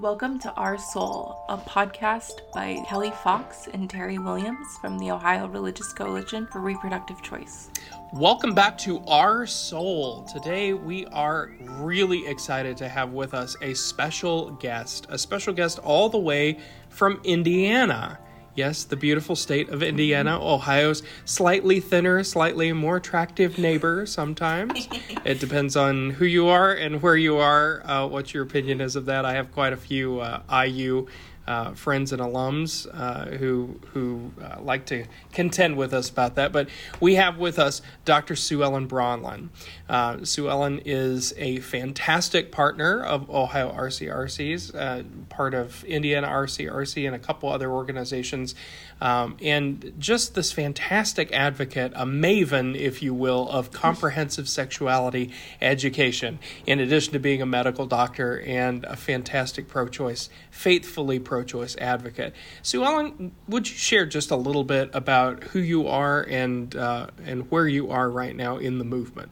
Welcome to Our Soul, a podcast by Kelly Fox and Terry Williams from the Ohio Religious Coalition for Reproductive Choice. Welcome back to Our Soul. Today we are really excited to have with us a special guest, a special guest all the way from Indiana. Yes, the beautiful state of Indiana, Ohio's slightly thinner, slightly more attractive neighbor sometimes. it depends on who you are and where you are, uh, what your opinion is of that. I have quite a few uh, IU uh, friends and alums uh, who who uh, like to contend with us about that. But we have with us Dr. Sue Ellen Braunlin. Uh, Sue Ellen is a fantastic partner of Ohio RCRCs, uh, part of Indiana RCRC and a couple other organizations, um, and just this fantastic advocate, a maven, if you will, of comprehensive sexuality education. In addition to being a medical doctor and a fantastic pro-choice, faithfully pro-choice advocate. Sue Ellen, would you share just a little bit about who you are and uh, and where you are right now in the movement?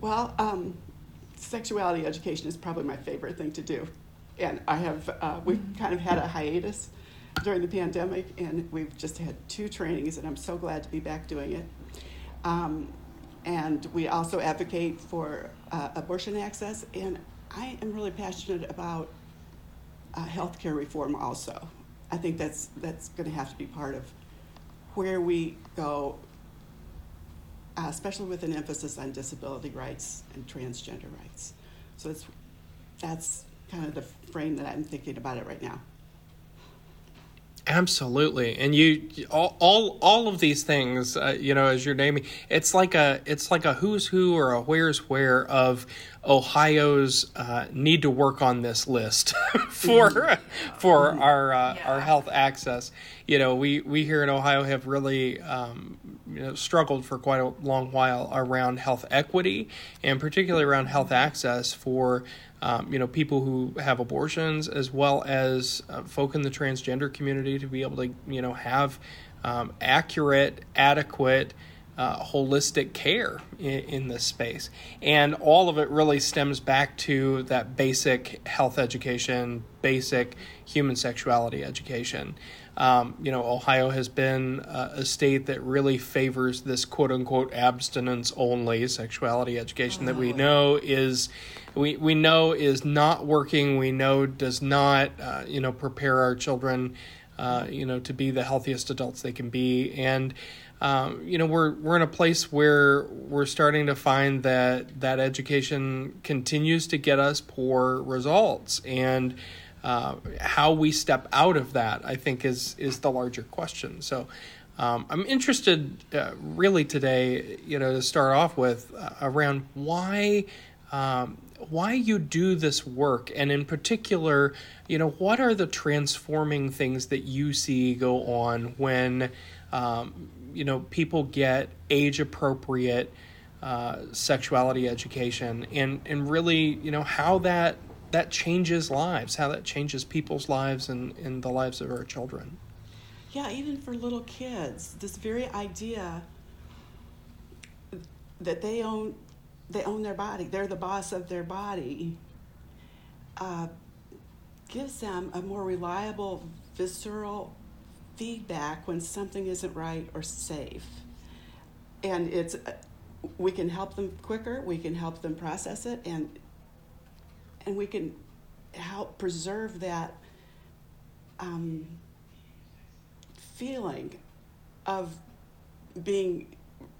Well, um, sexuality education is probably my favorite thing to do, and I have uh, we've kind of had a hiatus during the pandemic, and we've just had two trainings, and I'm so glad to be back doing it. Um, and we also advocate for uh, abortion access, and I am really passionate about uh, healthcare reform also. I think that's that's going to have to be part of where we go, uh, especially with an emphasis on disability rights and transgender rights. So that's kind of the frame that I'm thinking about it right now. Absolutely, and you all all, all of these things, uh, you know, as you're naming, it's like a it's like a who's who or a where's where of Ohio's uh, need to work on this list for for our uh, Yeah. our health access. You know, we we here in Ohio have really um, you know struggled for quite a long while around health equity and particularly around health access for um, you know people who have abortions as well as uh, folk in the transgender community to be able to you know have um, accurate, adequate uh, holistic care in, in this space. And all of it really stems back to that basic health education, basic human sexuality education. Um, you know, Ohio has been uh, a state that really favors this quote unquote abstinence only sexuality education that we know is. We, we know is not working. We know does not, uh, you know, prepare our children, uh, you know, to be the healthiest adults they can be. And um, you know we're we're in a place where we're starting to find that that education continues to get us poor results and uh, how we step out of that I think is is the larger question so um, I'm interested uh, really today you know to start off with uh, around why um, why you do this work and in particular you know what are the transforming things that you see go on when um, you know people get age appropriate uh, sexuality education and and really you know how that that changes lives how that changes people's lives and, and the lives of our children? Yeah, even for little kids, this very idea that they own they own their body, they're the boss of their body, uh, gives them a more reliable, visceral feedback when something isn't right or safe. And it's uh, we can help them quicker, we can help them process it, and and we can help preserve that. Um, feeling of being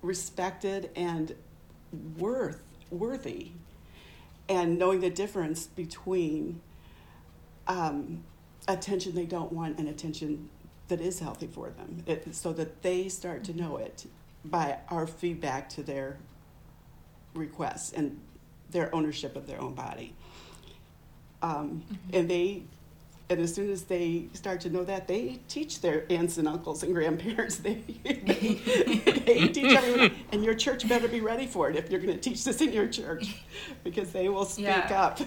respected and worth worthy. And knowing the difference between um, attention they don't want and attention that is healthy for them. It, so that they start to know it by our feedback to their requests and their ownership of their own body. Um, and they and as soon as they start to know that, they teach their aunts and uncles and grandparents. They, they, they teach everyone, and your church better be ready for it if you're going to teach this in your church, because they will speak Yeah. up.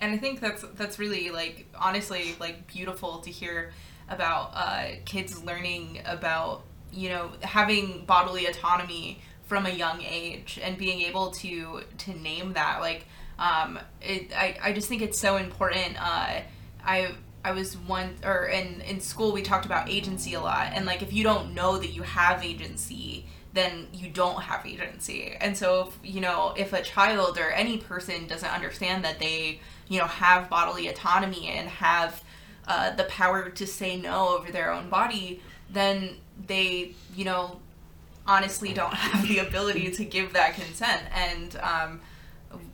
and I think that's that's really like honestly like beautiful to hear about uh, kids learning about you know having bodily autonomy from a young age and being able to to name that like um, it, I, I just think it's so important. Uh, I I was one or in in school we talked about agency a lot, and like if you don't know that you have agency, then you don't have agency. And so, if, you know, if a child or any person doesn't understand that they, you know, have bodily autonomy and have uh, the power to say no over their own body, then they, you know, honestly don't have the ability to give that consent. And um,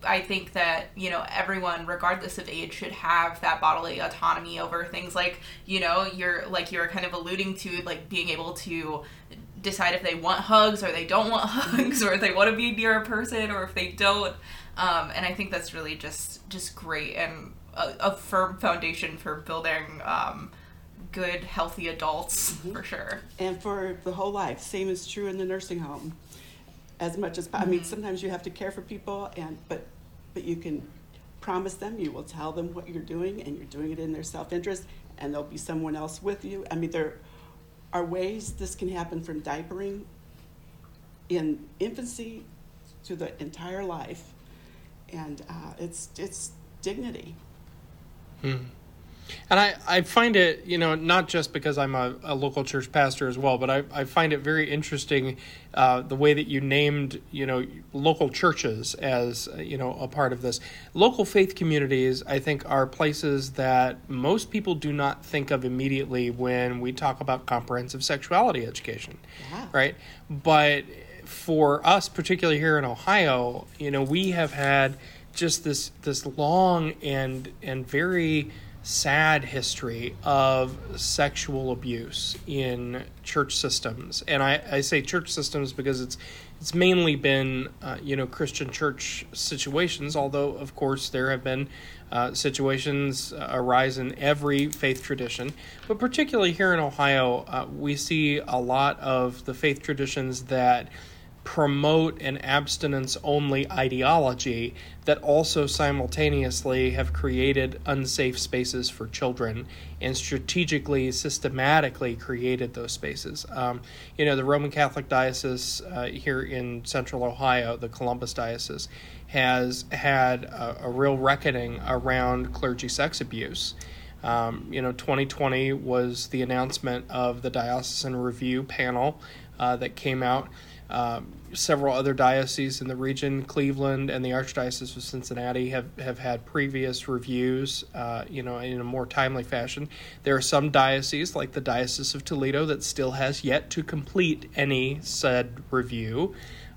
I think that you know everyone, regardless of age, should have that bodily autonomy over things like you know you're like you're kind of alluding to like being able to decide if they want hugs or they don't want hugs or if they want to be near a person or if they don't. Um, and i think that's really just just great and a, a firm foundation for building um, good healthy adults mm-hmm. for sure. And for the whole life same is true in the nursing home as much as i mean mm-hmm. sometimes you have to care for people and but but you can promise them you will tell them what you're doing and you're doing it in their self-interest and there'll be someone else with you i mean there are ways this can happen from diapering in infancy to the entire life, and uh, it's it's dignity. Hmm. And I, I find it, you know, not just because I'm a, a local church pastor as well, but I, I find it very interesting uh, the way that you named, you know, local churches as, uh, you know, a part of this. Local faith communities, I think, are places that most people do not think of immediately when we talk about comprehensive sexuality education, yeah. right? But for us, particularly here in Ohio, you know, we have had just this this long and and very sad history of sexual abuse in church systems, and I, I say church systems because it's it's mainly been uh, you know Christian church situations. Although of course there have been uh, situations uh, arise in every faith tradition, but particularly here in Ohio, uh, we see a lot of the faith traditions that promote an abstinence only ideology that also simultaneously have created unsafe spaces for children and strategically, systematically created those spaces. Um, you know, the Roman Catholic Diocese uh, here in central Ohio, the Columbus Diocese, has had a, a real reckoning around clergy sex abuse. Um, you know, 2020 was the announcement of the Diocesan Review panel uh, that came out. Um, several other dioceses in the region, Cleveland and the Archdiocese of Cincinnati, have, have had previous reviews, uh, you know, in a more timely fashion. There are some dioceses, like the Diocese of Toledo, that still has yet to complete any said review.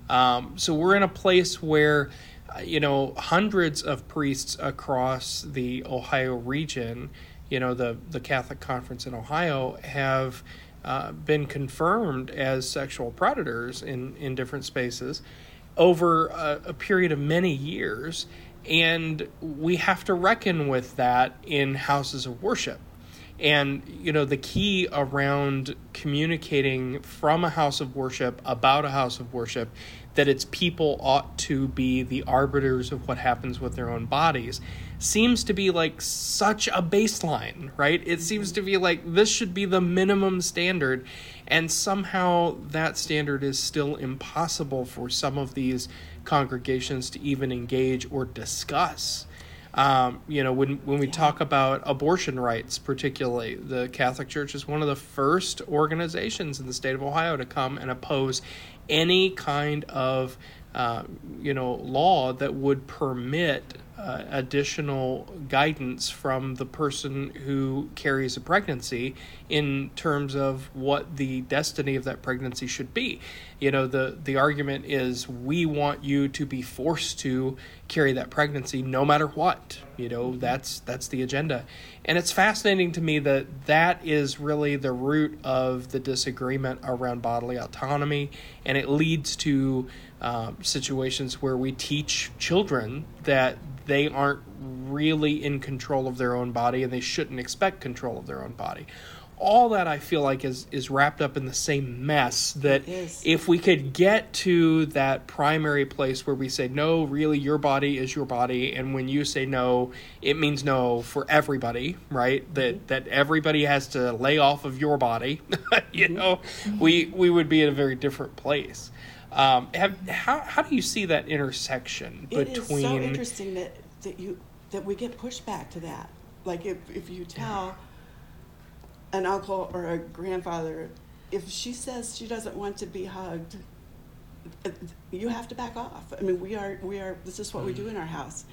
Um, so we're in a place where, uh, you know, hundreds of priests across the Ohio region, you know, the the Catholic Conference in Ohio have uh, been confirmed as sexual predators in, in different spaces over a, a period of many years. And we have to reckon with that in houses of worship. And, you know, the key around communicating from a house of worship about a house of worship that its people ought to be the arbiters of what happens with their own bodies seems to be like such a baseline, right? It seems to be like this should be the minimum standard, and somehow that standard is still impossible for some of these congregations to even engage or discuss. Um, you know, when when we talk about abortion rights, particularly, the Catholic Church is one of the first organizations in the state of Ohio to come and oppose any kind of uh, you know law that would permit uh, additional guidance from the person who carries a pregnancy in terms of what the destiny of that pregnancy should be. You know, the the argument is we want you to be forced to carry that pregnancy no matter what. You know, that's that's the agenda. And it's fascinating to me that that is really the root of the disagreement around bodily autonomy and it leads to uh, situations where we teach children that they aren't really in control of their own body and they shouldn't expect control of their own body. All that I feel like is is wrapped up in the same mess that if we could get to that primary place where we say no really your body is your body and when you say no it means no for everybody right? That mm-hmm. that everybody has to lay off of your body you mm-hmm. know? We we would be in a very different place um, have, how, how do you see that intersection between? It is so interesting that that you that we get pushback to that. Like if if you tell an uncle or a grandfather, if she says she doesn't want to be hugged, you have to back off. I mean, we are we are. This is what we do in our house,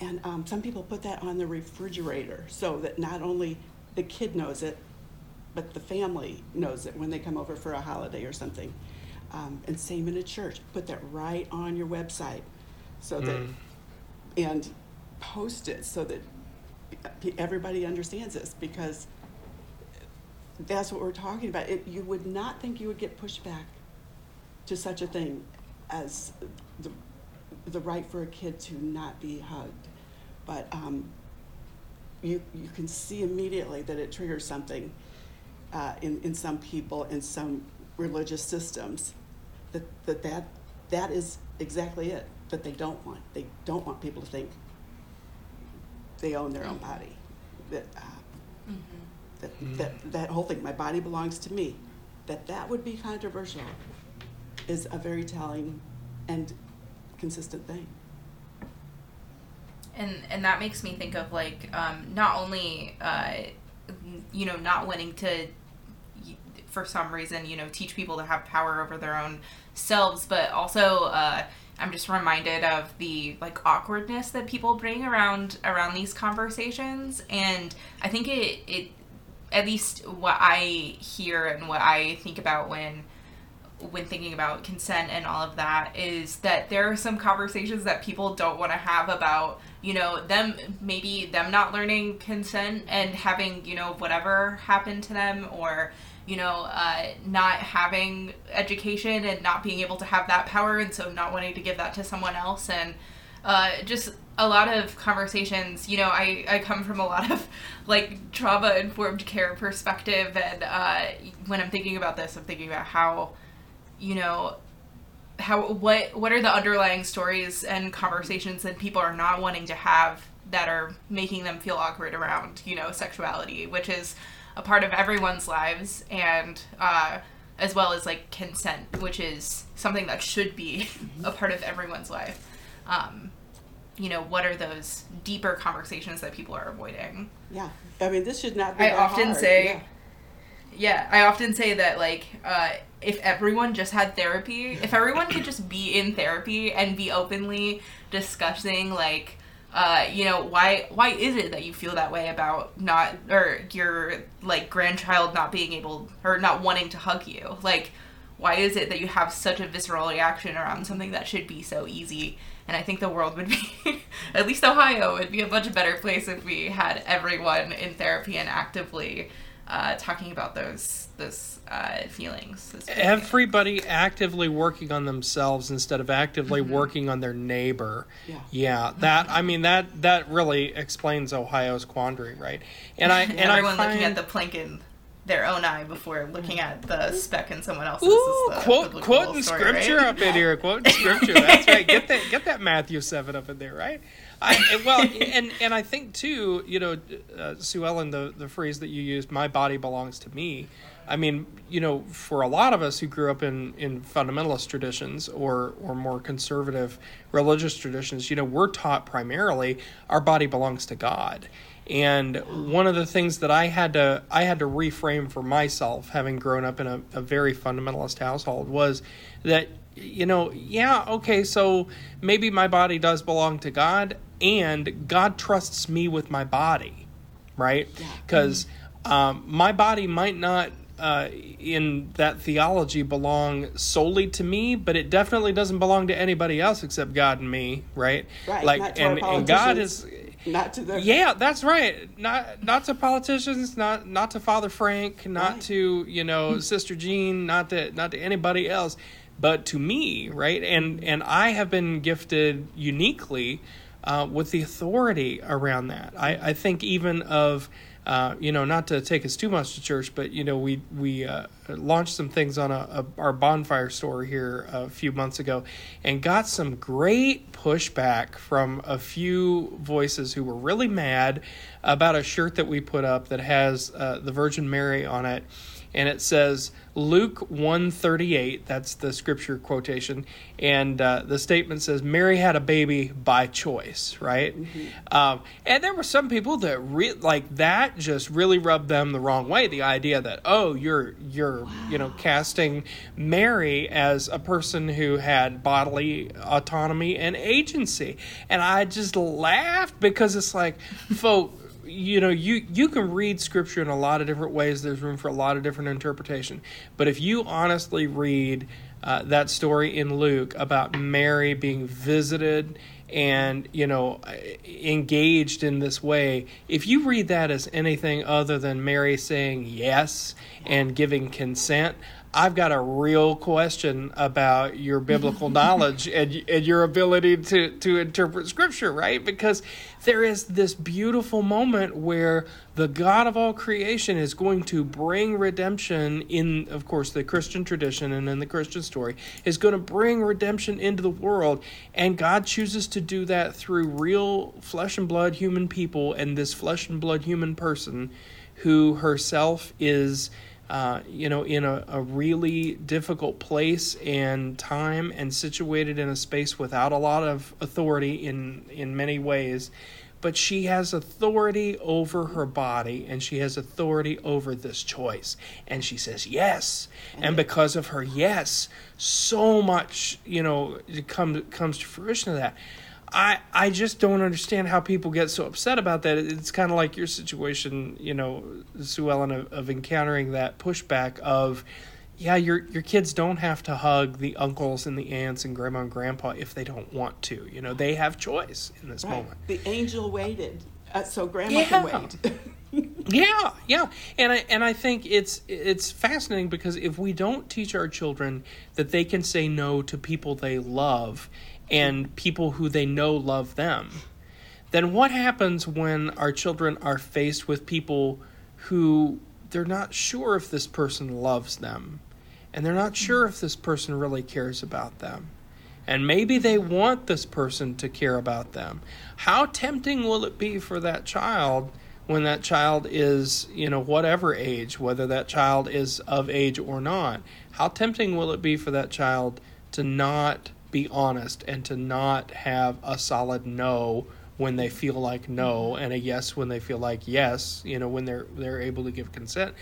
and um, some people put that on the refrigerator so that not only the kid knows it, but the family knows it when they come over for a holiday or something. Um, and same in a church. Put that right on your website, so that Mm. and post it so that everybody understands this because that's what we're talking about. It, you would not think you would get pushback to such a thing as the, the right for a kid to not be hugged. But um, you, you can see immediately that it triggers something uh, in, in some people, in some religious systems, that, that, that that is exactly it, that they don't want. They don't want people to think they own their own body. That, uh, that, Mm. that, that whole thing, my body belongs to me, that that would be controversial is a very telling and consistent thing. and and that makes me think of like um, not only uh, you know not wanting to for some reason you know teach people to have power over their own selves but also uh, i'm just reminded of the like awkwardness that people bring around around these conversations and i think it it at least what i hear and what i think about when when thinking about consent and all of that is that there are some conversations that people don't want to have about you know them maybe them not learning consent and having you know whatever happened to them or you know uh, not having education and not being able to have that power and so not wanting to give that to someone else and uh, just a lot of conversations you know I, I come from a lot of like trauma informed care perspective and uh, when i'm thinking about this i'm thinking about how you know how what what are the underlying stories and conversations that people are not wanting to have that are making them feel awkward around you know sexuality which is a part of everyone's lives and uh, as well as like consent which is something that should be a part of everyone's life um, you know what are those deeper conversations that people are avoiding Yeah, I mean, this should not be I often hard. say- Yeah. Yeah, I often say that like uh, if everyone just had therapy, if everyone could just be in therapy and be openly discussing like uh, you know why why is it that you feel that way about not or your like grandchild not being able or not wanting to hug you? Like why is it that you have such a visceral reaction around something that should be so easy? And i think the world would be at least ohio would be a much better place if we had everyone in therapy and actively uh, talking about those those uh, feelings those feelings. Everybody actively working on themselves instead of actively working on their neighbor. Yeah. Yeah, that I mean that that really explains Ohio's quandary, right? And I and everyone I find, looking at the plank in their own eye before looking at the speck in someone else's. Ooh, is the quote biblical quoting story, scripture right? up in here, quoting scripture. That's right. Get that get that Matthew seven up in there, right? I, well, and and I think too, you know, uh, Sue Ellen, the the phrase that you used, "My body belongs to me." I mean, you know, for a lot of us who grew up in in fundamentalist traditions or or more conservative religious traditions, you know, we're taught primarily our body belongs to God. And one of the things that I had to I had to reframe for myself, having grown up in a, a very fundamentalist household, was that you know, yeah, okay, so maybe my body does belong to God, and God trusts me with my body, right? Because um, my body might not. Uh, in that theology belong solely to me, but it definitely doesn't belong to anybody else except God and me, right? Right, Like, not to our and, and God is, not to the yeah, that's right. Not not to politicians, not not to Father Frank, not Right. to you know Sister Jean, not to not to anybody else, but to me, right? And and I have been gifted uniquely uh, with the authority around that. I I think even of. Uh, you know, not to take us too much to church, but you know, we we uh, launched some things on a, a our bonfire store here a few months ago, and got some great pushback from a few voices who were really mad about a shirt that we put up that has uh, the Virgin Mary on it, and it says Luke 138, that's the scripture quotation, and uh, the statement says Mary had a baby by choice, right? Um, and there were some people that re- like that just really rubbed them the wrong way. The idea that oh, you're you're you know casting Mary as a person who had bodily autonomy and agency, and I just laughed because it's like, folk you know you you can read scripture in a lot of different ways. There's room for a lot of different interpretation. But if you honestly read uh, that story in luke about mary being visited and you know engaged in this way if you read that as anything other than mary saying yes and giving consent I've got a real question about your biblical knowledge and, and your ability to, to interpret scripture, right? Because there is this beautiful moment where the God of all creation is going to bring redemption in, of course, the Christian tradition and in the Christian story, is going to bring redemption into the world. And God chooses to do that through real flesh and blood human people and this flesh and blood human person who herself is uh, you know, in a, a really difficult place and time and situated in a space without a lot of authority in, in many ways. But she has authority over her body and she has authority over this choice. And she says yes. And because of her yes, so much, you know, comes comes to fruition of that. I I just don't understand how people get so upset about that. It's kind of like your situation, you know, Sue Ellen, of, of encountering that pushback of, yeah, your your kids don't have to hug the uncles and the aunts and grandma and grandpa if they don't want to. You know, they have choice in this Right. moment. The angel waited, uh, so grandma Yeah. can wait. Yeah, yeah, and I and I think it's it's fascinating because if we don't teach our children that they can say no to people they love and people who they know love them, then what happens when our children are faced with people who they're not sure if this person loves them and they're not sure if this person really cares about them? And maybe they want this person to care about them. How tempting will it be for that child when that child is, you know, whatever age, whether that child is of age or not? How tempting will it be for that child to not be honest and to not have a solid no when they feel like no mm-hmm. and a yes when they feel like yes, you know, when they're they're able to give consent?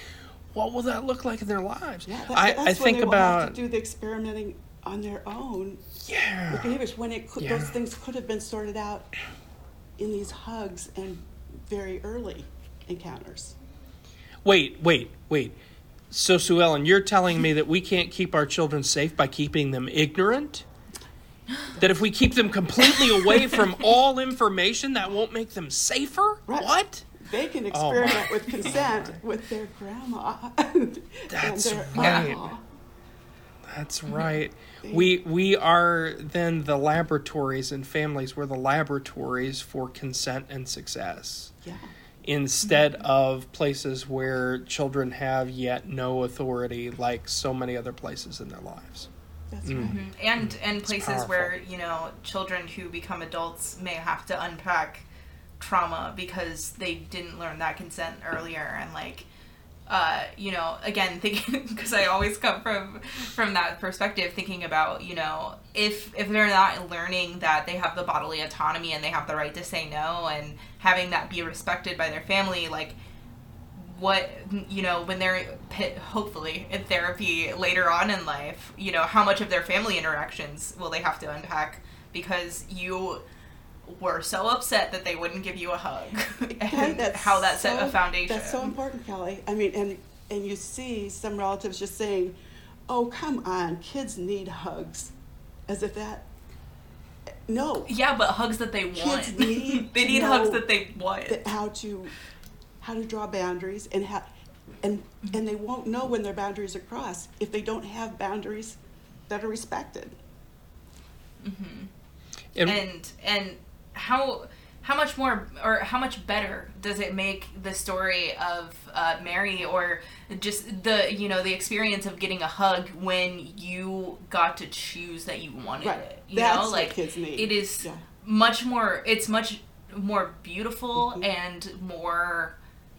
What will that look like in their lives? Yeah, that, I, that's I when think they will about have to do the experimenting on their own yeah. with behaviors when it could, Yeah. those things could have been sorted out in these hugs and very early encounters. Wait, wait, wait. So, Sue Ellen, you're telling me that we can't keep our children safe by keeping them ignorant? That if we keep them completely away from all information, that won't make them safer? Right. What? They can Oh experiment with consent with their grandma and That's their right. grandma. That's right. We we are then the laboratories and families. We're the laboratories for consent and success. Yeah. instead of places where children have yet no authority, like so many other places in their lives. That's Mm. right. and and places powerful. where you know children who become adults may have to unpack trauma because they didn't learn that consent earlier and like uh, you know again thinking because i always come from from that perspective thinking about you know if if they're not learning that they have the bodily autonomy and they have the right to say no and having that be respected by their family like what you know when they're pit, hopefully in therapy later on in life you know how much of their family interactions will they have to unpack because you were so upset that they wouldn't give you a hug and how that set so- a foundation That's so important, Kelly. I mean, and and you see some relatives just saying, "Oh, come on, kids need hugs," as if that. No, yeah but hugs that they want Kids need they need hugs that they want how to how to draw boundaries and how and and they won't know when their boundaries are crossed if they don't have boundaries that are respected. And, and and how how much more or how much better does it make the story of uh, Mary or just the you know the experience of getting a hug when you got to choose that you wanted Right. it you That's know what like kids need. it is Yeah. much more it's much more beautiful Mm-hmm. and more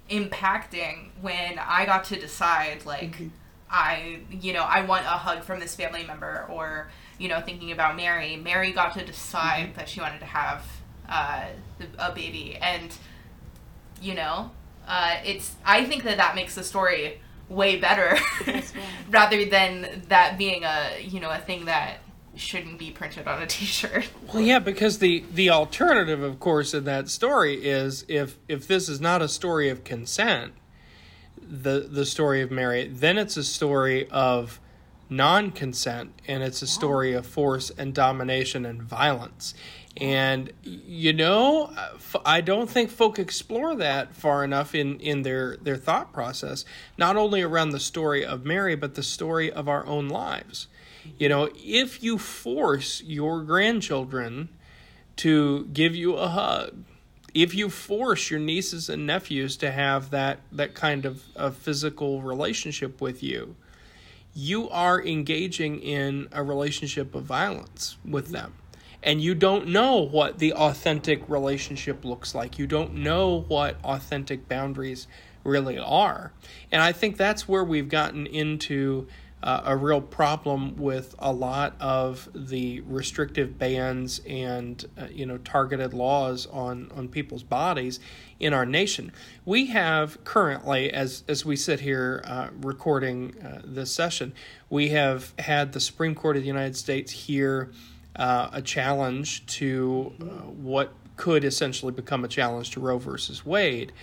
impacting when I got to decide like I you know I want a hug from this family member or you know thinking about Mary. Mary got to decide that she wanted to have uh, a baby. And you know uh, it's I think that that makes the story way better rather than that being a you know a thing that shouldn't be printed on a t-shirt Well, yeah, because the the alternative, of course, in that story is if if this is not a story of consent, the the story of Mary, then it's a story of non-consent, and it's a story of force and domination and violence. And you know, I don't think folk explore that far enough in in their their thought process. Not only around the story of Mary, but the story of our own lives. You know, if you force your grandchildren to give you a hug, if you force your nieces and nephews to have that that kind of, of physical relationship with you, you are engaging in a relationship of violence with them. And you don't know what the authentic relationship looks like. You don't know what authentic boundaries really are. And I think that's where we've gotten into uh, a real problem with a lot of the restrictive bans and uh, you know targeted laws on on people's bodies in our nation. We have currently, as as we sit here uh, recording uh, this session, we have had the Supreme Court of the United States hear uh, a challenge to uh, what could essentially become a challenge to Roe versus Wade.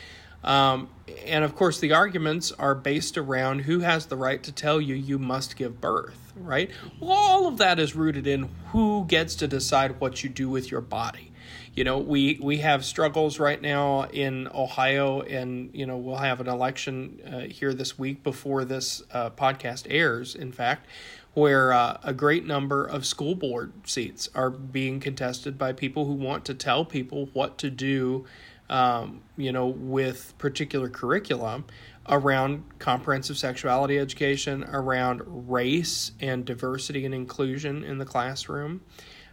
Um, and of course, the arguments are based around who has the right to tell you you must give birth, right? Well, all of that is rooted in who gets to decide what you do with your body. You know, we, we have struggles right now in Ohio, and, you know, we'll have an election uh, here this week before this uh, podcast airs, in fact, where uh, a great number of school board seats are being contested by people who want to tell people what to do um, you know, with particular curriculum around comprehensive sexuality education, around race and diversity and inclusion in the classroom.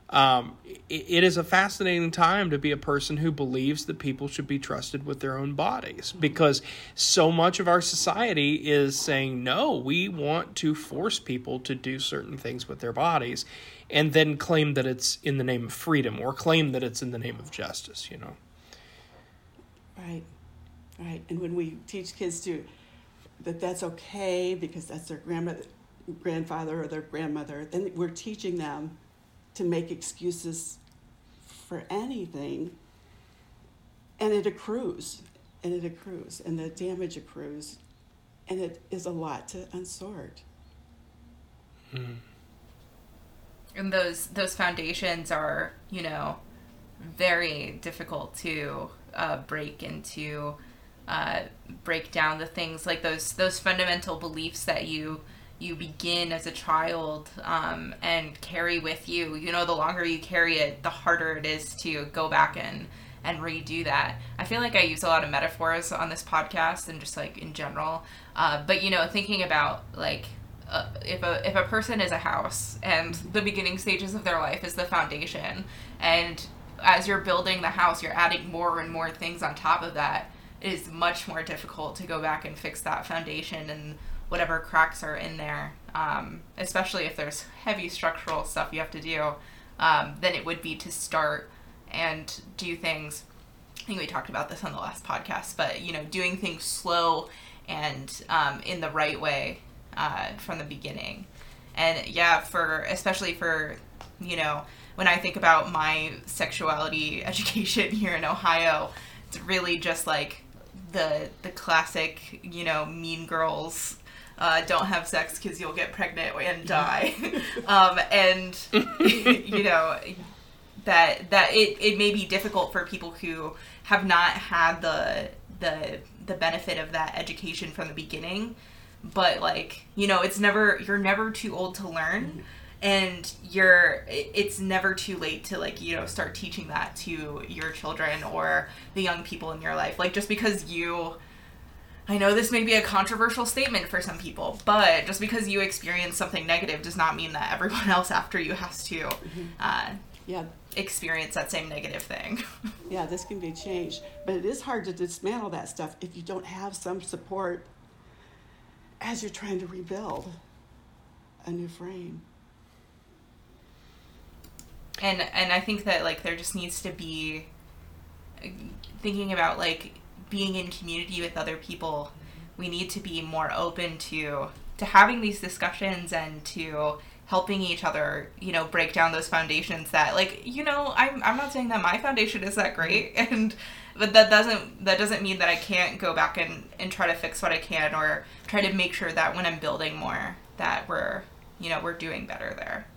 Um, it, it is a fascinating time to be a person who believes that people should be trusted with their own bodies because so much of our society is saying, no, we want to force people to do certain things with their bodies and then claim that it's in the name of freedom or claim that it's in the name of justice, you know. Right, right. And when we teach kids to that that's okay because that's their grandmother, grandfather or their grandmother, then we're teaching them to make excuses for anything, and it accrues, and it accrues, and the damage accrues, and it is a lot to unsort. Hmm. and those those foundations are you know very difficult to uh, break into uh, break down the things like those those fundamental beliefs that you you begin as a child um, and carry with you. You know the longer you carry it the harder it is to go back and and redo that. I feel like i use a lot of metaphors on this podcast and just like in general. Uh, but you know thinking about like uh, if a if a person is a house and the beginning stages of their life is the foundation and as you're building the house you're adding more and more things on top of that it is much more difficult to go back and fix that foundation and whatever cracks are in there um, especially if there's heavy structural stuff you have to do um, than it would be to start and do things. I think we talked about this on the last podcast but you know doing things slow and um, in the right way uh, from the beginning. And yeah for especially for you know when i think about my sexuality education here in ohio it's really just like the the classic you know mean girls uh, don't have sex because you'll get pregnant and die. Um, and you know that that it, it may be difficult for people who have not had the the the benefit of that education from the beginning but like you know it's never you're never too old to learn and you're it's never too late to like you know start teaching that to your children or the young people in your life like just because you I know this may be a controversial statement for some people, but just because you experience something negative does not mean that everyone else after you has to uh, Yeah, experience that same negative thing. yeah, this can be changed. But it is hard to dismantle that stuff if you don't have some support as you're trying to rebuild a new frame. And and I think that like there just needs to be thinking about like being in community with other people. We need to be more open to to having these discussions and to helping each other, you know, break down those foundations that like, you know, I'm I'm not saying that my foundation is that great and but that doesn't that doesn't mean that I can't go back and, and try to fix what I can or try to make sure that when I'm building more that we're you know, we're doing better there.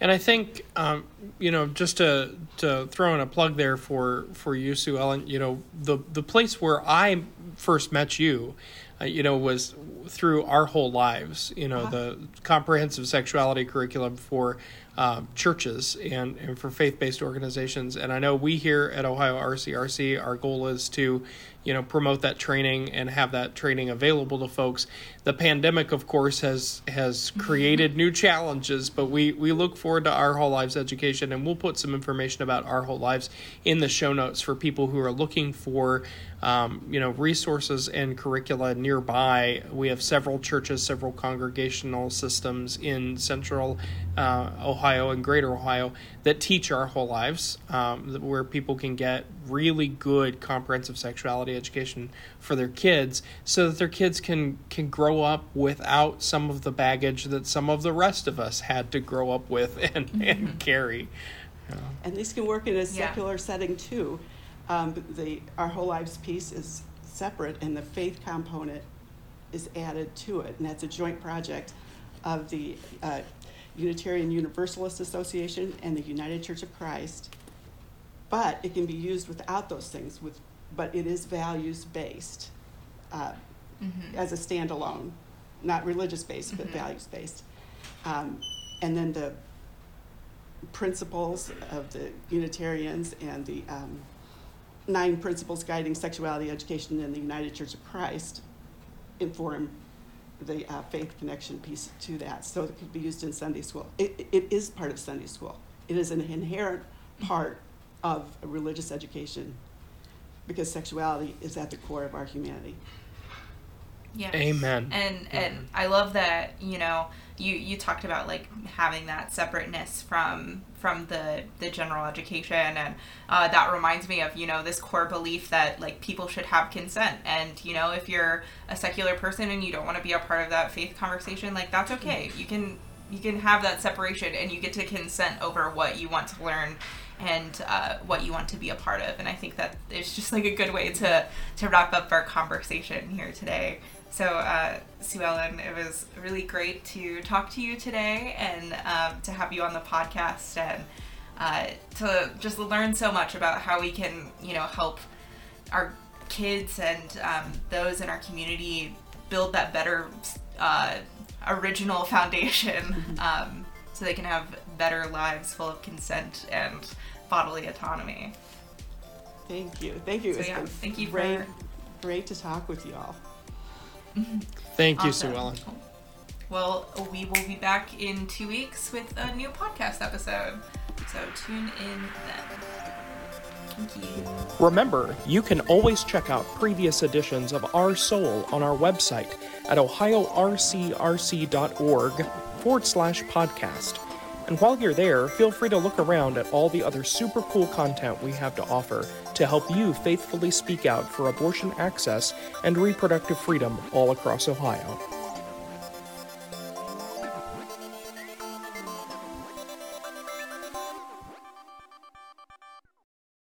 And I think, um, you know, just to to throw in a plug there for for you, Sue Ellen. You know, the the place where I first met you, uh, you know, was through our whole lives. You know, Uh-huh. the comprehensive sexuality curriculum for um, churches and, and for faith based organizations. And I know we here at Ohio RCRC, our goal is to, you know, promote that training and have that training available to folks. The pandemic, of course, has has created new challenges, but we we look forward to our whole lives education, and we'll put some information about our whole lives in the show notes for people who are looking for, um, you know, resources and curricula nearby. We have several churches, several congregational systems in Central uh, Ohio and Greater Ohio that teach our whole lives, um, where people can get really good comprehensive sexuality education for their kids, so that their kids can can grow up without some of the baggage that some of the rest of us had to grow up with and, and carry. And these can work in a Yeah. secular setting too. Um, the Our Whole Lives piece is separate, and the faith component is added to it, and that's a joint project of the uh, Unitarian Universalist Association and the United Church of Christ. But it can be used without those things, with, but it is values based uh, Mm-hmm. as a standalone, not religious based, but Mhm. values based. Um, and then the principles of the Unitarians and the um, nine principles guiding sexuality education in the United Church of Christ inform the uh, faith connection piece to that. So it could be used in Sunday school. It, it is part of Sunday school. It is an inherent part of a religious education because sexuality is at the core of our humanity. Yes. Amen. And and I love that you know you you talked about like having that separateness from from the the general education and uh, that reminds me of you know this core belief that like people should have consent. And you know if you're a secular person and you don't want to be a part of that faith conversation like that's okay. You can you can have that separation and you get to consent over what you want to learn and uh, what you want to be a part of. And i think that it's just like a good way to to wrap up our conversation here today so uh, sue ellen it was really great to talk to you today and um, to have you on the podcast and uh, to just learn so much about how we can you know help our kids and um, those in our community build that better uh, original foundation um, so they can have better lives full of consent and bodily autonomy. Thank you. Thank you. So, It's yeah, been thank you great, for- great to talk with you all. Thank you, Awesome. Sue Ellen. Well, we will be back in two weeks with a new podcast episode. So tune in then. Thank you. Remember, you can always check out previous editions of Our Soul on our website at ohiorcrc.org forward slash podcast. And while you're there, feel free to look around at all the other super cool content we have to offer to help you faithfully speak out for abortion access and reproductive freedom all across Ohio.